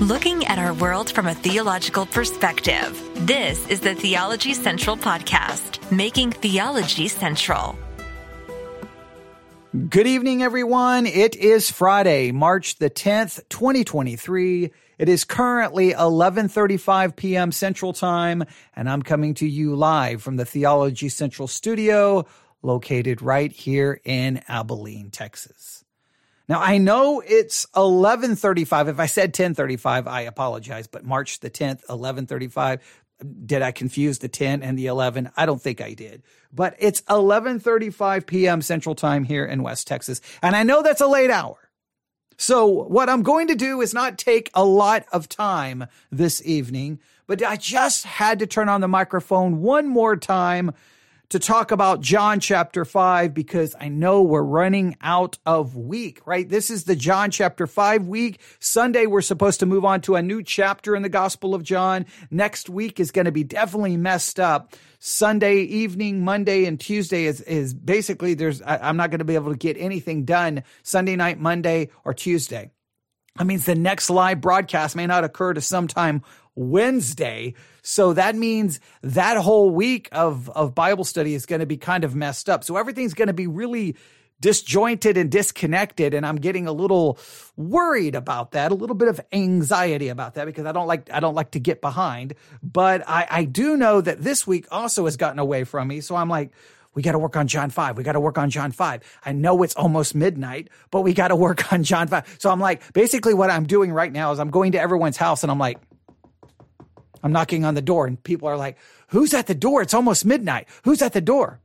Looking at our world from a theological perspective. This is the Theology Central Podcast, making theology central. Good evening, everyone. It is Friday, March the 10th, 2023. It is currently 11:35 p.m. Central Time, and I'm coming to you live from the Theology Central studio located right here in Abilene, Texas. Now, I know it's 11:35. If I said 10:35, I apologize, but March the 10th, 11:35, did I confuse the 10 and the 11? I don't think I did. But it's 11:35 p.m. Central Time here in West Texas, and I know that's a late hour. So what I'm going to do is not take a lot of time this evening, but I just had to turn on the microphone one more time to talk about John chapter 5 because I know we're running out of week, right? This is the John chapter 5 week. Sunday, we're supposed to move on to a new chapter in the Gospel of John. Next week is going to be definitely messed up. Sunday evening, Monday and Tuesday is, is basically there's, I, I'm not going to be able to get anything done Sunday night, Monday or Tuesday. That means the next live broadcast may not occur to sometime Wednesday. So that means that whole week of, of Bible study is going to be kind of messed up. So everything's going to be really disjointed and disconnected. And I'm getting a little worried about that, a little bit of anxiety about that because I don't like, I don't like to get behind. But I, I do know that this week also has gotten away from me. So I'm like, we got to work on John 5. We got to work on John 5. I know it's almost midnight, but we got to work on John 5. So I'm like, basically what I'm doing right now is I'm going to everyone's house and I'm like, I'm knocking on the door and people are like, who's at the door? It's almost midnight. Who's at the door?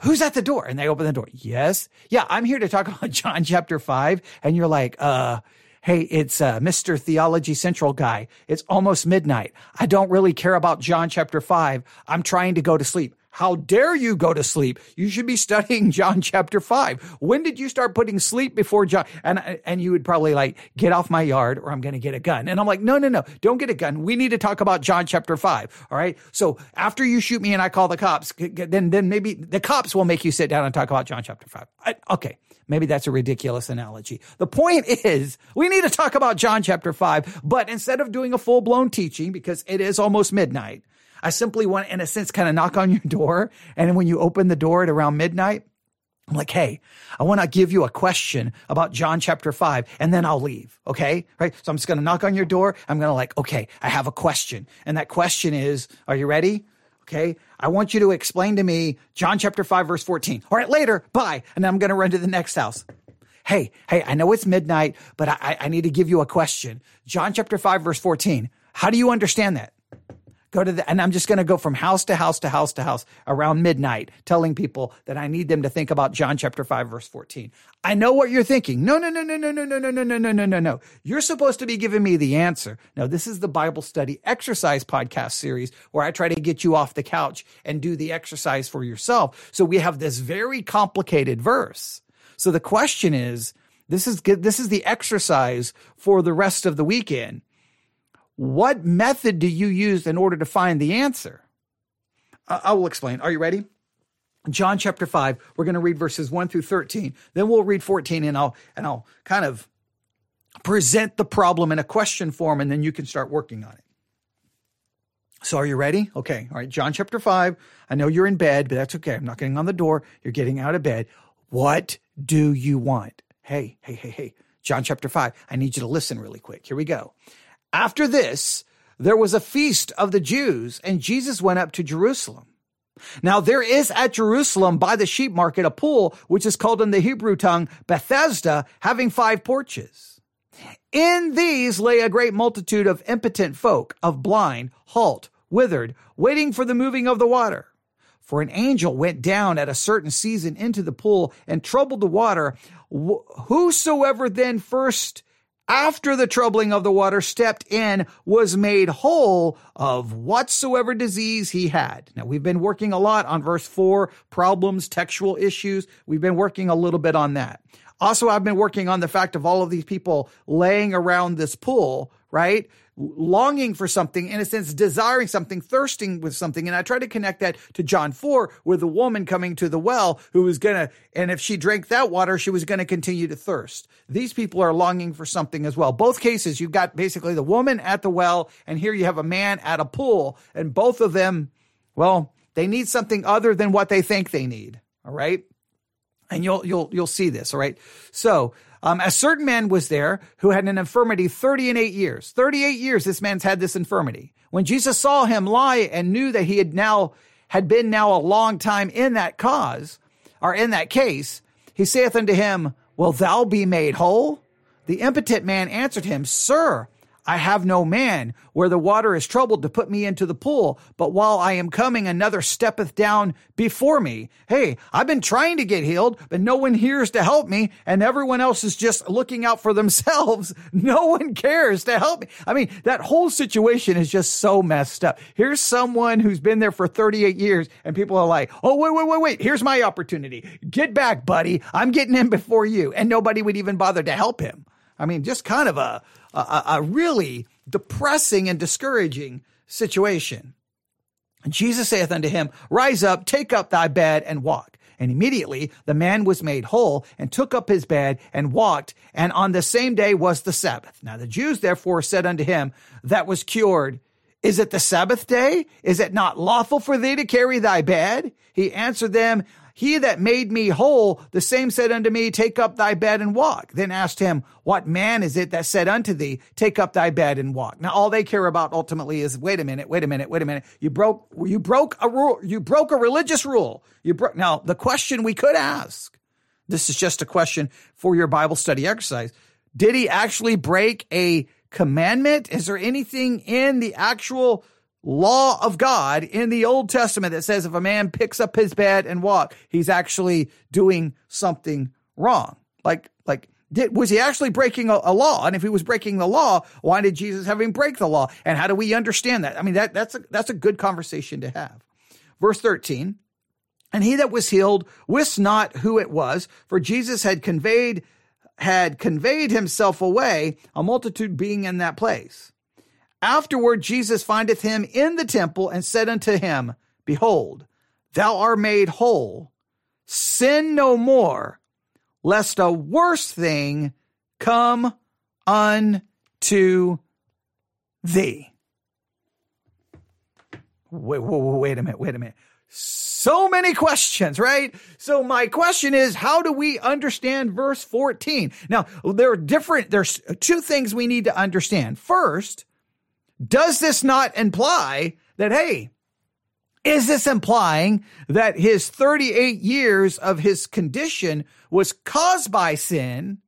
Who's at the door? And they open the door. Yes. Yeah, I'm here to talk about John chapter 5. And you're like, uh, hey, it's uh, Mr. Theology Central guy. It's almost midnight. I don't really care about John chapter 5. I'm trying to go to sleep. How dare you go to sleep? You should be studying John chapter 5. When did you start putting sleep before John? And, and you would probably like, get off my yard or I'm going to get a gun. And I'm like, no, no, no, don't get a gun. We need to talk about John chapter 5. All right. So after you shoot me and I call the cops, then, then maybe the cops will make you sit down and talk about John chapter 5. I, okay. Maybe that's a ridiculous analogy. The point is, we need to talk about John chapter 5, but instead of doing a full blown teaching, because it is almost midnight, I simply want, in a sense, kind of knock on your door. And when you open the door at around midnight, I'm like, hey, I want to give you a question about John chapter five, and then I'll leave. Okay. Right. So I'm just going to knock on your door. I'm going to like, okay, I have a question. And that question is, are you ready? Okay. I want you to explain to me John chapter 5, verse 14. All right, later. Bye. And I'm going to run to the next house. Hey, hey, I know it's midnight, but I, I need to give you a question. John chapter 5, verse 14. How do you understand that? Go to the, and I'm just going to go from house to house to house to house around midnight, telling people that I need them to think about John chapter 5, verse 14. I know what you're thinking. No, no, no, no, no, no, no, no, no, no, no, no, no, no. You're supposed to be giving me the answer. No, this is the Bible study exercise podcast series where I try to get you off the couch and do the exercise for yourself. So we have this very complicated verse. So the question is, this is this is the exercise for the rest of the weekend what method do you use in order to find the answer? I will explain. Are you ready? John chapter 5, we're going to read verses 1 through 13. Then we'll read 14 and I'll and I'll kind of present the problem in a question form and then you can start working on it. So are you ready? Okay. All right. John chapter 5. I know you're in bed, but that's okay. I'm not getting on the door. You're getting out of bed. What do you want? Hey, hey, hey, hey. John chapter 5. I need you to listen really quick. Here we go. After this, there was a feast of the Jews, and Jesus went up to Jerusalem. Now there is at Jerusalem by the sheep market a pool, which is called in the Hebrew tongue Bethesda, having five porches. In these lay a great multitude of impotent folk, of blind, halt, withered, waiting for the moving of the water. For an angel went down at a certain season into the pool and troubled the water. Whosoever then first after the troubling of the water stepped in was made whole of whatsoever disease he had. Now we've been working a lot on verse four, problems, textual issues. We've been working a little bit on that. Also, I've been working on the fact of all of these people laying around this pool, right? longing for something, in a sense, desiring something, thirsting with something. And I try to connect that to John 4 with the woman coming to the well who was going to, and if she drank that water, she was going to continue to thirst. These people are longing for something as well. Both cases, you've got basically the woman at the well, and here you have a man at a pool, and both of them, well, they need something other than what they think they need. All right. And you'll, you'll, you'll see this. All right. So, um, a certain man was there who had an infirmity 30 and 8 years. 38 years this man's had this infirmity. When Jesus saw him lie and knew that he had now had been now a long time in that cause or in that case, he saith unto him, Will thou be made whole? The impotent man answered him, Sir, I have no man where the water is troubled to put me into the pool, but while I am coming, another steppeth down before me. Hey, I've been trying to get healed, but no one hears to help me, and everyone else is just looking out for themselves. No one cares to help me. I mean, that whole situation is just so messed up. Here's someone who's been there for 38 years, and people are like, oh, wait, wait, wait, wait, here's my opportunity. Get back, buddy. I'm getting in before you. And nobody would even bother to help him. I mean, just kind of a, a, a really depressing and discouraging situation. And Jesus saith unto him, Rise up, take up thy bed and walk. And immediately the man was made whole and took up his bed and walked. And on the same day was the Sabbath. Now the Jews therefore said unto him that was cured, Is it the Sabbath day? Is it not lawful for thee to carry thy bed? He answered them, he that made me whole, the same said unto me, Take up thy bed and walk. Then asked him, What man is it that said unto thee, Take up thy bed and walk? Now all they care about ultimately is, wait a minute, wait a minute, wait a minute. You broke, you broke a rule, you broke a religious rule. You broke. Now the question we could ask, this is just a question for your Bible study exercise. Did he actually break a commandment? Is there anything in the actual law of God in the Old Testament that says if a man picks up his bed and walk, he's actually doing something wrong. Like, like, did, was he actually breaking a, a, law? And if he was breaking the law, why did Jesus have him break the law? And how do we understand that? I mean, that, that's a, that's a good conversation to have. Verse 13. And he that was healed wist not who it was, for Jesus had conveyed, had conveyed himself away, a multitude being in that place. Afterward, Jesus findeth him in the temple and said unto him, Behold, thou art made whole. Sin no more, lest a worse thing come unto thee. Wait, wait, wait a minute, wait a minute. So many questions, right? So my question is, how do we understand verse 14? Now, there are different, there's two things we need to understand. First, does this not imply that, hey, is this implying that his 38 years of his condition was caused by sin?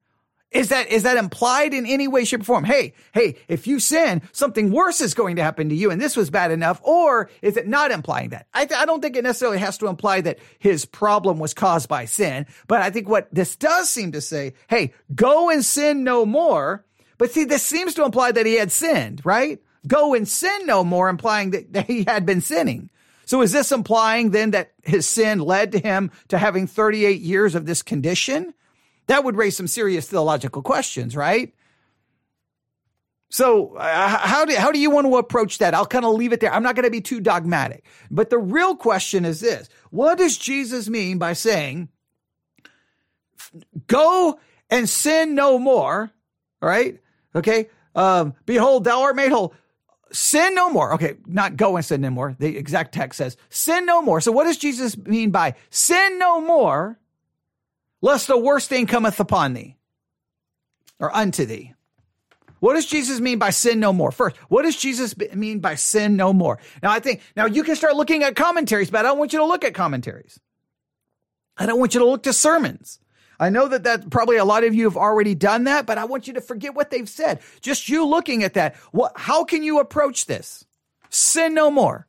Is that, is that implied in any way, shape, or form? Hey, hey, if you sin, something worse is going to happen to you, and this was bad enough. Or is it not implying that? I, th- I don't think it necessarily has to imply that his problem was caused by sin, but I think what this does seem to say, hey, go and sin no more. But see, this seems to imply that he had sinned, right? Go and sin no more, implying that, that he had been sinning. So is this implying then that his sin led to him to having 38 years of this condition? That would raise some serious theological questions, right? So uh, how do how do you want to approach that? I'll kind of leave it there. I'm not going to be too dogmatic. But the real question is this. What does Jesus mean by saying go and sin no more, right? Okay? Um, behold, thou art made whole sin no more. Okay, not go and sin no more. The exact text says sin no more. So what does Jesus mean by sin no more, lest the worst thing cometh upon thee or unto thee? What does Jesus mean by sin no more? First, what does Jesus mean by sin no more? Now, I think, now you can start looking at commentaries, but I don't want you to look at commentaries. I don't want you to look to sermons. I know that that probably a lot of you have already done that, but I want you to forget what they've said. Just you looking at that. What, how can you approach this? Sin no more.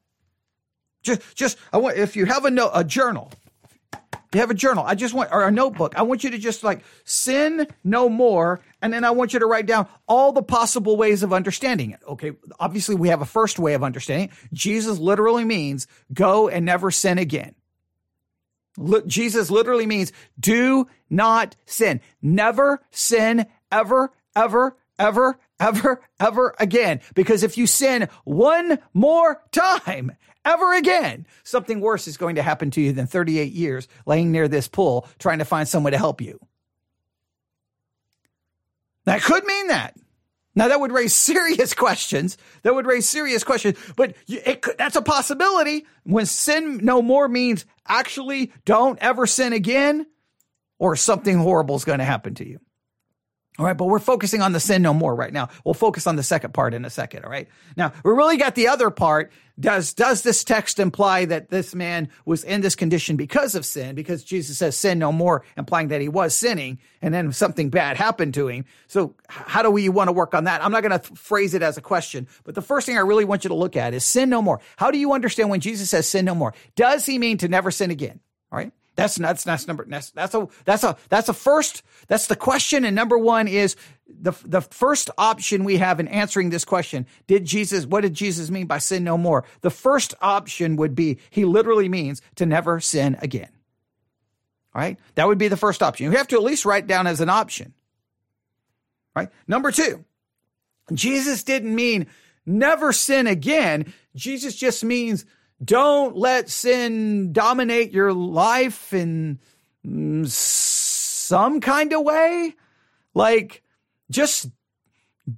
Just, just, I want, if you have a note, a journal, you have a journal. I just want, or a notebook. I want you to just like sin no more. And then I want you to write down all the possible ways of understanding it. Okay. Obviously we have a first way of understanding. It. Jesus literally means go and never sin again. Jesus literally means do not sin. Never sin ever, ever, ever, ever, ever again. Because if you sin one more time, ever again, something worse is going to happen to you than 38 years laying near this pool trying to find someone to help you. That could mean that. Now that would raise serious questions. That would raise serious questions, but it could, that's a possibility. When sin no more means actually don't ever sin again, or something horrible is going to happen to you. All right, but we're focusing on the sin no more right now. We'll focus on the second part in a second. All right. Now we really got the other part. Does does this text imply that this man was in this condition because of sin? Because Jesus says sin no more, implying that he was sinning, and then something bad happened to him. So how do we want to work on that? I'm not going to th- phrase it as a question, but the first thing I really want you to look at is sin no more. How do you understand when Jesus says sin no more? Does he mean to never sin again? All right. That's that's that's number that's that's a that's a that's a first that's the question. And number 1 is the the first option we have in answering this question did Jesus what did Jesus mean by sin no more? The first option would be he literally means to never sin again. All right? That would be the first option. You have to at least write down as an option. Right? Number 2 Jesus didn't mean never sin again. Jesus just means don't let sin dominate your life in mm, some kind of way. Like, just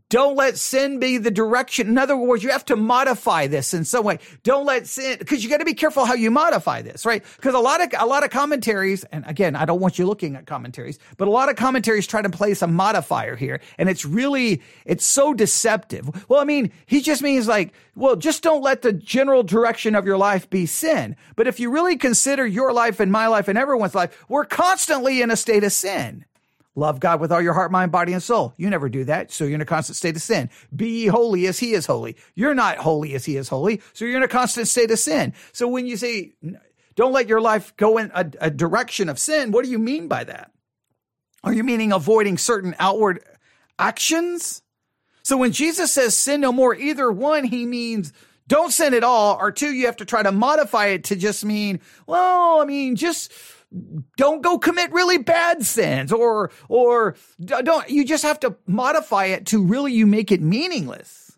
don't let sin be the direction. In other words, you have to modify this in some way. Don't let sin, because you got to be careful how you modify this, right? Because a lot of, a lot of commentaries, and again, I don't want you looking at commentaries, but a lot of commentaries try to place a modifier here. And it's really, it's so deceptive. Well, I mean, he just means like, well, just don't let the general direction of your life be sin. But if you really consider your life and my life and everyone's life, we're constantly in a state of sin. Love God with all your heart, mind, body, and soul. You never do that, so you're in a constant state of sin. Be ye holy as he is holy. You're not holy as he is holy, so you're in a constant state of sin. So when you say, don't let your life go in a, a direction of sin, what do you mean by that? Are you meaning avoiding certain outward actions? So when Jesus says sin no more, either one, he means don't sin at all, or two, you have to try to modify it to just mean, well, I mean, just don't go commit really bad sins or or don't you just have to modify it to really you make it meaningless.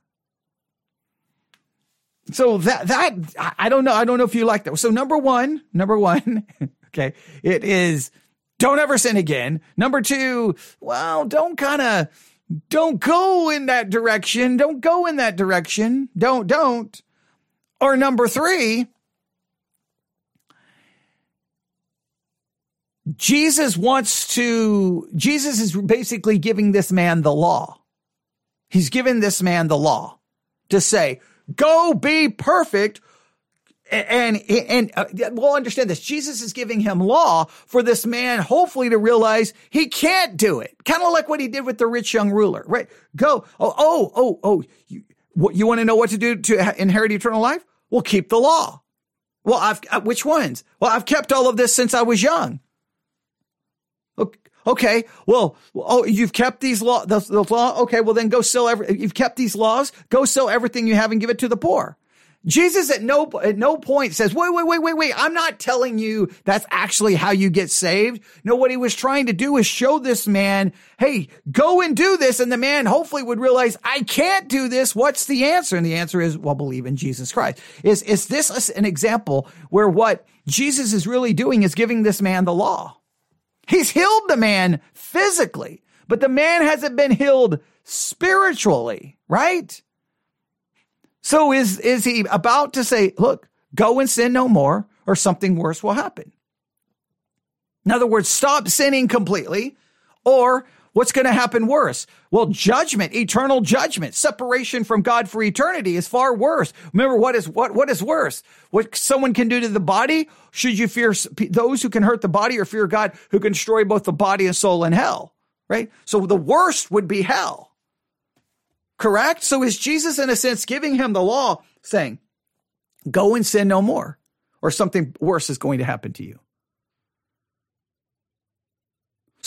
So that that i don't know i don't know if you like that. So number one number one okay it is don't ever sin again. Number two well don't kind of don't go in that direction. Don't go in that direction. Don't don't. Or number three Jesus wants to, Jesus is basically giving this man the law. He's given this man the law to say, go be perfect. And, and, and uh, we'll understand this. Jesus is giving him law for this man, hopefully to realize he can't do it. Kind of like what he did with the rich young ruler, right? Go. Oh, oh, oh, oh, you, what, you want to know what to do to inherit eternal life? Well, keep the law. Well, I've, uh, which ones? Well, I've kept all of this since I was young. Okay, well, oh, you've kept these law, the, the law. Okay, well then go sell every. You've kept these laws. Go sell everything you have and give it to the poor. Jesus at no at no point says, "Wait, wait, wait, wait, wait." I'm not telling you that's actually how you get saved. No, what he was trying to do is show this man, "Hey, go and do this," and the man hopefully would realize, "I can't do this." What's the answer? And the answer is, "Well, believe in Jesus Christ." Is is this an example where what Jesus is really doing is giving this man the law? He's healed the man physically, but the man hasn't been healed spiritually, right? So is, is he about to say, look, go and sin no more or something worse will happen? In other words, stop sinning completely or What's going to happen worse? Well, judgment, eternal judgment, separation from God for eternity is far worse. Remember what is what what is worse? What someone can do to the body? Should you fear those who can hurt the body or fear God who can destroy both the body and soul in hell? Right? So the worst would be hell. Correct? So is Jesus in a sense giving him the law saying, go and sin no more or something worse is going to happen to you?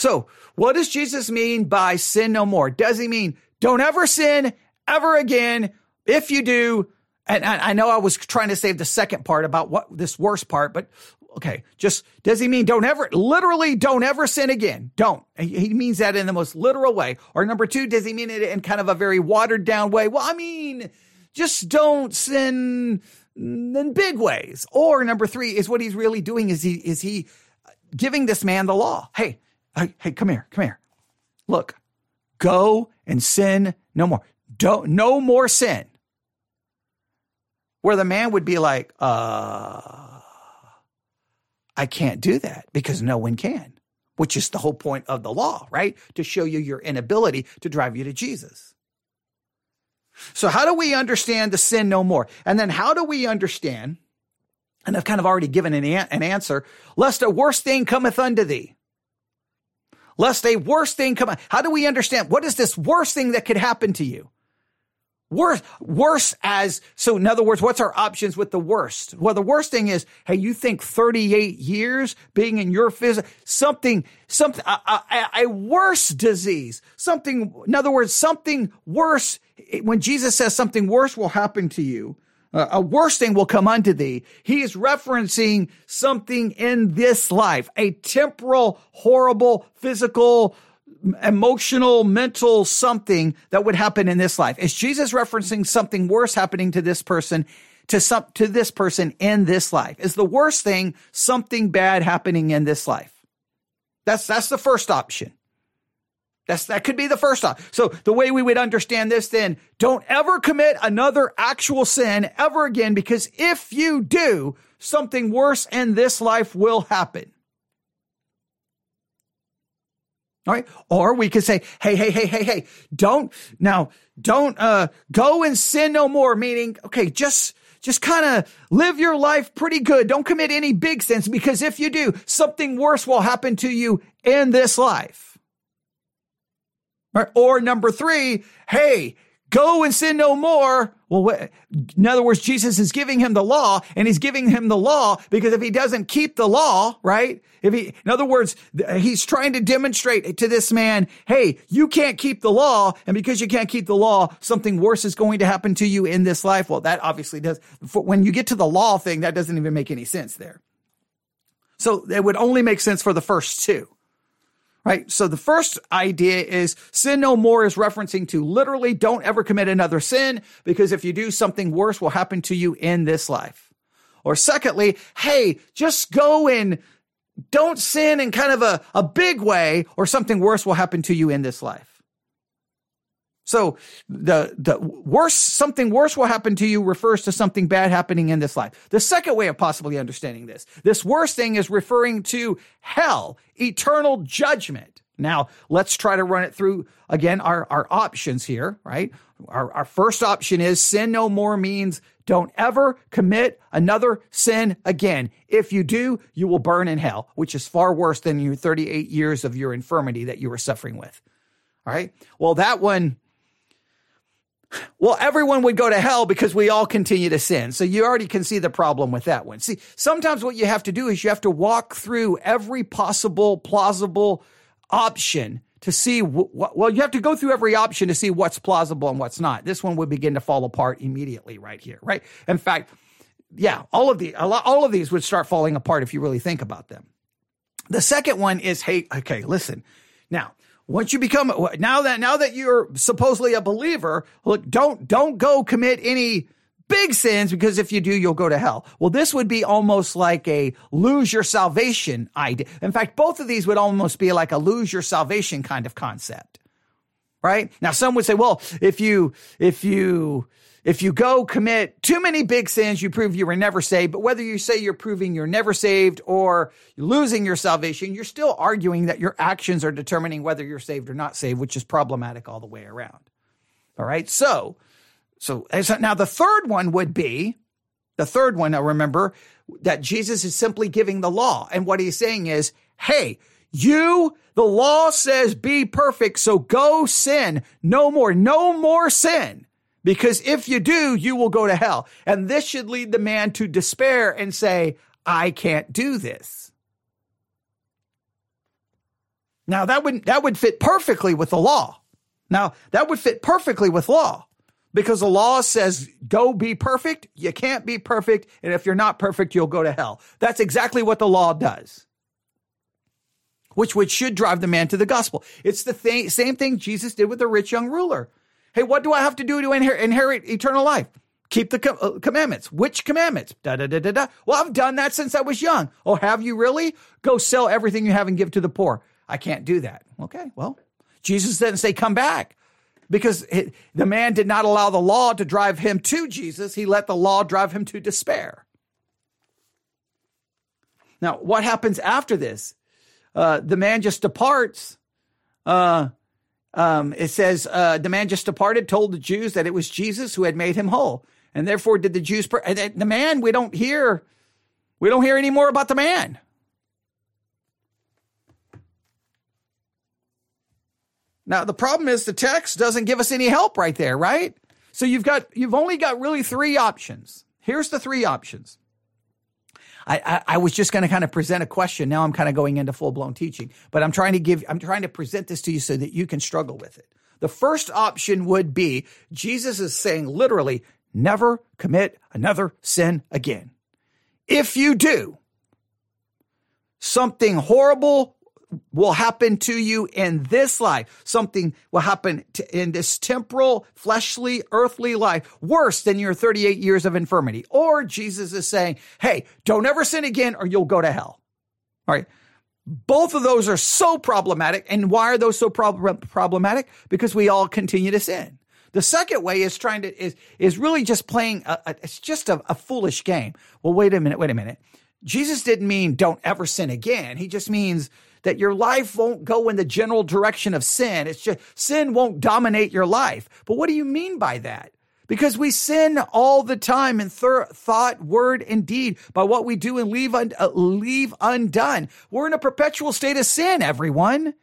So, what does Jesus mean by sin no more? Does he mean don't ever sin ever again? If you do, and I know I was trying to save the second part about what this worst part, but okay, just does he mean don't ever, literally don't ever sin again? Don't. He means that in the most literal way. Or number two, does he mean it in kind of a very watered down way? Well, I mean, just don't sin in big ways. Or number three is what he's really doing is he, is he giving this man the law? Hey, hey, hey, come here, come here. Look, go and sin no more. Don't, no more sin. Where the man would be like, uh, I can't do that because no one can, which is the whole point of the law, right? To show you your inability to drive you to Jesus. So how do we understand the sin no more? And then how do we understand, and I've kind of already given an, an answer, lest a worse thing cometh unto thee. Lest a worse thing come. How do we understand? What is this worst thing that could happen to you? Worse, worse as, so in other words, what's our options with the worst? Well, the worst thing is, hey, you think 38 years being in your physical, something, something, a, a, a, worse disease, something, in other words, something worse. When Jesus says something worse will happen to you, Uh, a worse thing will come unto thee. He is referencing something in this life, a temporal, horrible, physical, emotional, mental something that would happen in this life? Is Jesus referencing something worse happening to this person, to some, to this person in this life? Is the worst thing something bad happening in this life? That's, that's the first option. That's, that could be the first option. So the way we would understand this then, don't ever commit another actual sin ever again, because if you do, something worse in this life will happen. All right. Or we could say, hey, hey, hey, hey, hey, don't now, don't, uh, go and sin no more. Meaning, okay, just, just kind of live your life pretty good. Don't commit any big sins because if you do, something worse will happen to you in this life. Right? Or number three, hey, go and sin no more. Well, in other words, Jesus is giving him the law and he's giving him the law because if he doesn't keep the law, right? If he, in other words, he's trying to demonstrate to this man, hey, you can't keep the law. And because you can't keep the law, something worse is going to happen to you in this life. Well, that obviously does. When you get to the law thing, that doesn't even make any sense there. So it would only make sense for the first two right? So the first idea is sin no more is referencing to literally don't ever commit another sin because if you do, something worse will happen to you in this life. Or secondly, hey, just go and don't sin in kind of a, a big way or something worse will happen to you in this life. So the, the worse, something worse will happen to you refers to something bad happening in this life. The second way of possibly understanding this, this worst thing is referring to hell, eternal judgment. Now let's try to run it through again, our, our options here, right? Our, our first option is sin no more means don't ever commit another sin again. If you do, you will burn in hell, which is far worse than your 38 years of your infirmity that you were suffering with. All right. Well, that one, well, everyone would go to hell because we all continue to sin. So you already can see the problem with that one. See, sometimes what you have to do is you have to walk through every possible, plausible option to see what, well, you have to go through every option to see what's plausible and what's not. This one would begin to fall apart immediately right here, right? In fact, yeah, all of the, all of these would start falling apart if you really think about them. The second one is, hey, okay, listen. Now, once you become now that now that you're supposedly a believer, look, don't don't go commit any big sins because if you do, you'll go to hell. Well, this would be almost like a lose your salvation idea. In fact, both of these would almost be like a lose your salvation kind of concept. Right? Now, some would say, well, if you, if you, if you go commit too many big sins, you prove you were never saved. But whether you say you're proving you're never saved or losing your salvation, you're still arguing that your actions are determining whether you're saved or not saved, which is problematic all the way around. All right. So, so now the third one would be the third one. Now remember that Jesus is simply giving the law. And what he's saying is, Hey, you, the law says be perfect. So go sin no more, no more sin. Because if you do, you will go to hell. And this should lead the man to despair and say, I can't do this. Now that would, that would fit perfectly with the law. Now that would fit perfectly with law. because the law says go be perfect. You can't be perfect. And if you're not perfect, you'll go to hell. That's exactly what the law does. Which, which should drive the man to the gospel. It's the th- same thing Jesus did with the rich young ruler. Hey, what do I have to do to inher- inherit eternal life? Keep the uh, commandments. Which commandments? Da da da da da. Well, I've done that since I was young. Oh, have you really? Go sell everything you have and give to the poor. I can't do that. Okay, well, Jesus didn't say come back because the man did not allow the law to drive him to Jesus. He let the law drive him to despair. Now, what happens after this? Uh, the man just departs. Uh, um, it says uh, the man just departed, told the Jews that it was Jesus who had made him whole, and therefore did the Jews. Per- the man we don't hear, we don't hear any more about the man. Now, the problem is the text doesn't give us any help right there, right? So you've got, you've only got really three options. Here's the three options. I, I, I was just going to kind of present a question. Now I'm kind of going into full blown teaching, but I'm trying to give, I'm trying to present this to you so that you can struggle with it. The first option would be Jesus is saying literally, never commit another sin again. If you do, something horrible will happen to you in this life. Something will happen to, in this temporal, fleshly, earthly life worse than your 38 years of infirmity. Or Jesus is saying, Hey, don't ever sin again or you'll go to hell. All right. Both of those are so problematic. And why are those so prob- problematic? Because we all continue to sin. The second way is trying to, is, is really just playing, a, a, it's just a, a foolish game. Well, wait a minute, wait a minute. Jesus didn't mean don't ever sin again. He just means that your life won't go in the general direction of sin. It's just sin won't dominate your life. But what do you mean by that? Because we sin all the time in thir- thought, word, and deed by what we do and leave, un- uh, leave undone. We're in a perpetual state of sin, everyone.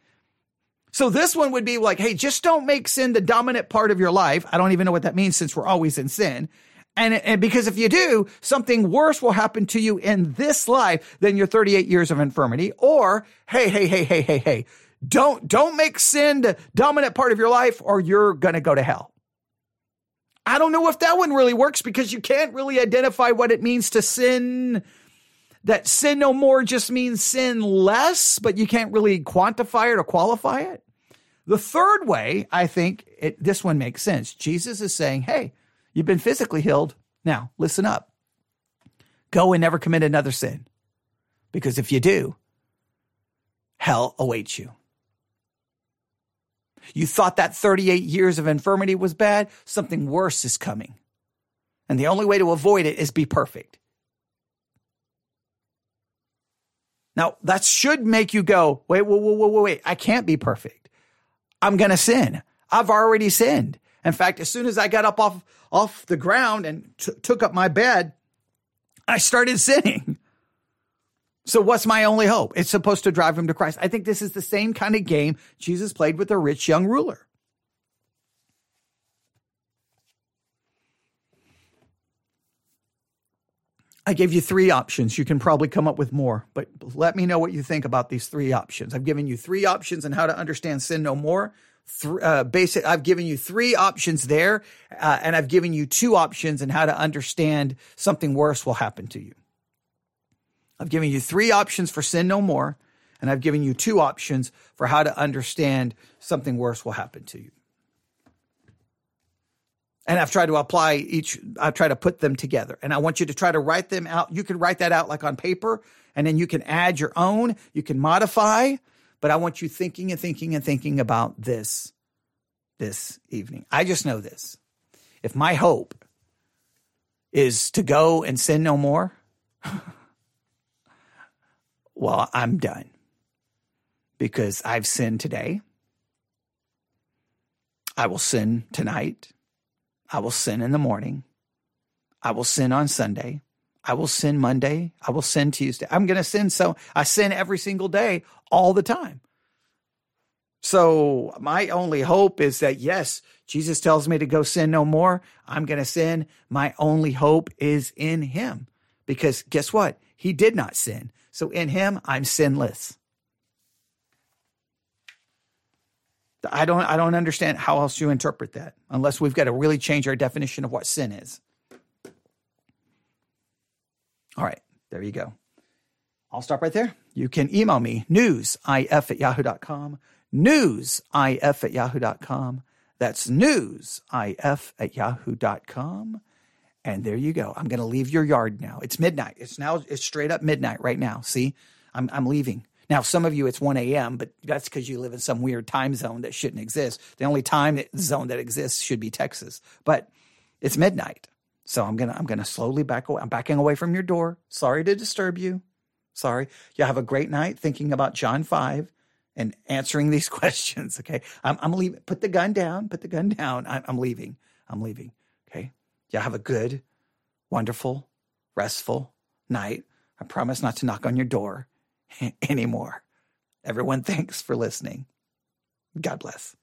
So this one would be like, hey, just don't make sin the dominant part of your life. I don't even know what that means since we're always in sin. And, and because if you do, something worse will happen to you in this life than your 38 years of infirmity. Or, hey, hey, hey, hey, hey, hey, don't, don't make sin the dominant part of your life or you're going to go to hell. I don't know if that one really works because you can't really identify what it means to sin. That sin no more just means sin less, but you can't really quantify it or qualify it. The third way, I think it, this one makes sense. Jesus is saying, Hey, You've been physically healed. Now, listen up. Go and never commit another sin. Because if you do, hell awaits you. You thought that 38 years of infirmity was bad? Something worse is coming. And the only way to avoid it is be perfect. Now, that should make you go, wait, wait, wait, wait, wait, I can't be perfect. I'm going to sin. I've already sinned. In fact, as soon as I got up off, off the ground and t- took up my bed, I started sinning. So what's my only hope? It's supposed to drive him to Christ. I think this is the same kind of game Jesus played with the rich young ruler. I gave you three options. You can probably come up with more, but let me know what you think about these three options. I've given you three options on how to understand sin no more th- uh, basic. I've given you three options there, uh, and I've given you two options in how to understand something worse will happen to you. I've given you three options for sin no more, and I've given you two options for how to understand something worse will happen to you. And I've tried to apply each, I've tried to put them together. And I want you to try to write them out. You can write that out like on paper, and then you can add your own, you can modify, but I want you thinking and thinking and thinking about this this evening. I just know this. If my hope is to go and sin no more, well, I'm done because I've sinned today. I will sin tonight. I will sin in the morning. I will sin on Sunday. I will sin Monday. I will sin Tuesday. I'm going to sin. So I sin every single day, all the time. So my only hope is that, yes, Jesus tells me to go sin no more. I'm going to sin. My only hope is in him because guess what? He did not sin. So in him, I'm sinless. I don't I don't understand how else you interpret that unless we've got to really change our definition of what sin is. All right, there you go. I'll stop right there. You can email me newsif at yahoo.com, newsif at yahoo.com. That's newsif at yahoo.com. And there you go. I'm going to leave your yard now. It's midnight. It's now, it's straight up midnight right now. See, I'm, I'm leaving. Now, some of you, it's 1 a.m., but that's because you live in some weird time zone that shouldn't exist. The only time zone that exists should be Texas. But it's midnight. So I'm gonna I'm gonna slowly back away. I'm backing away from your door. Sorry to disturb you. Sorry. You have a great night thinking about John 5 and answering these questions. Okay. I'm, I'm leaving. Put the gun down. Put the gun down. I'm, I'm leaving. I'm leaving. Okay. You have a good, wonderful, restful night. I promise not to knock on your door anymore. Everyone, thanks for listening. God bless.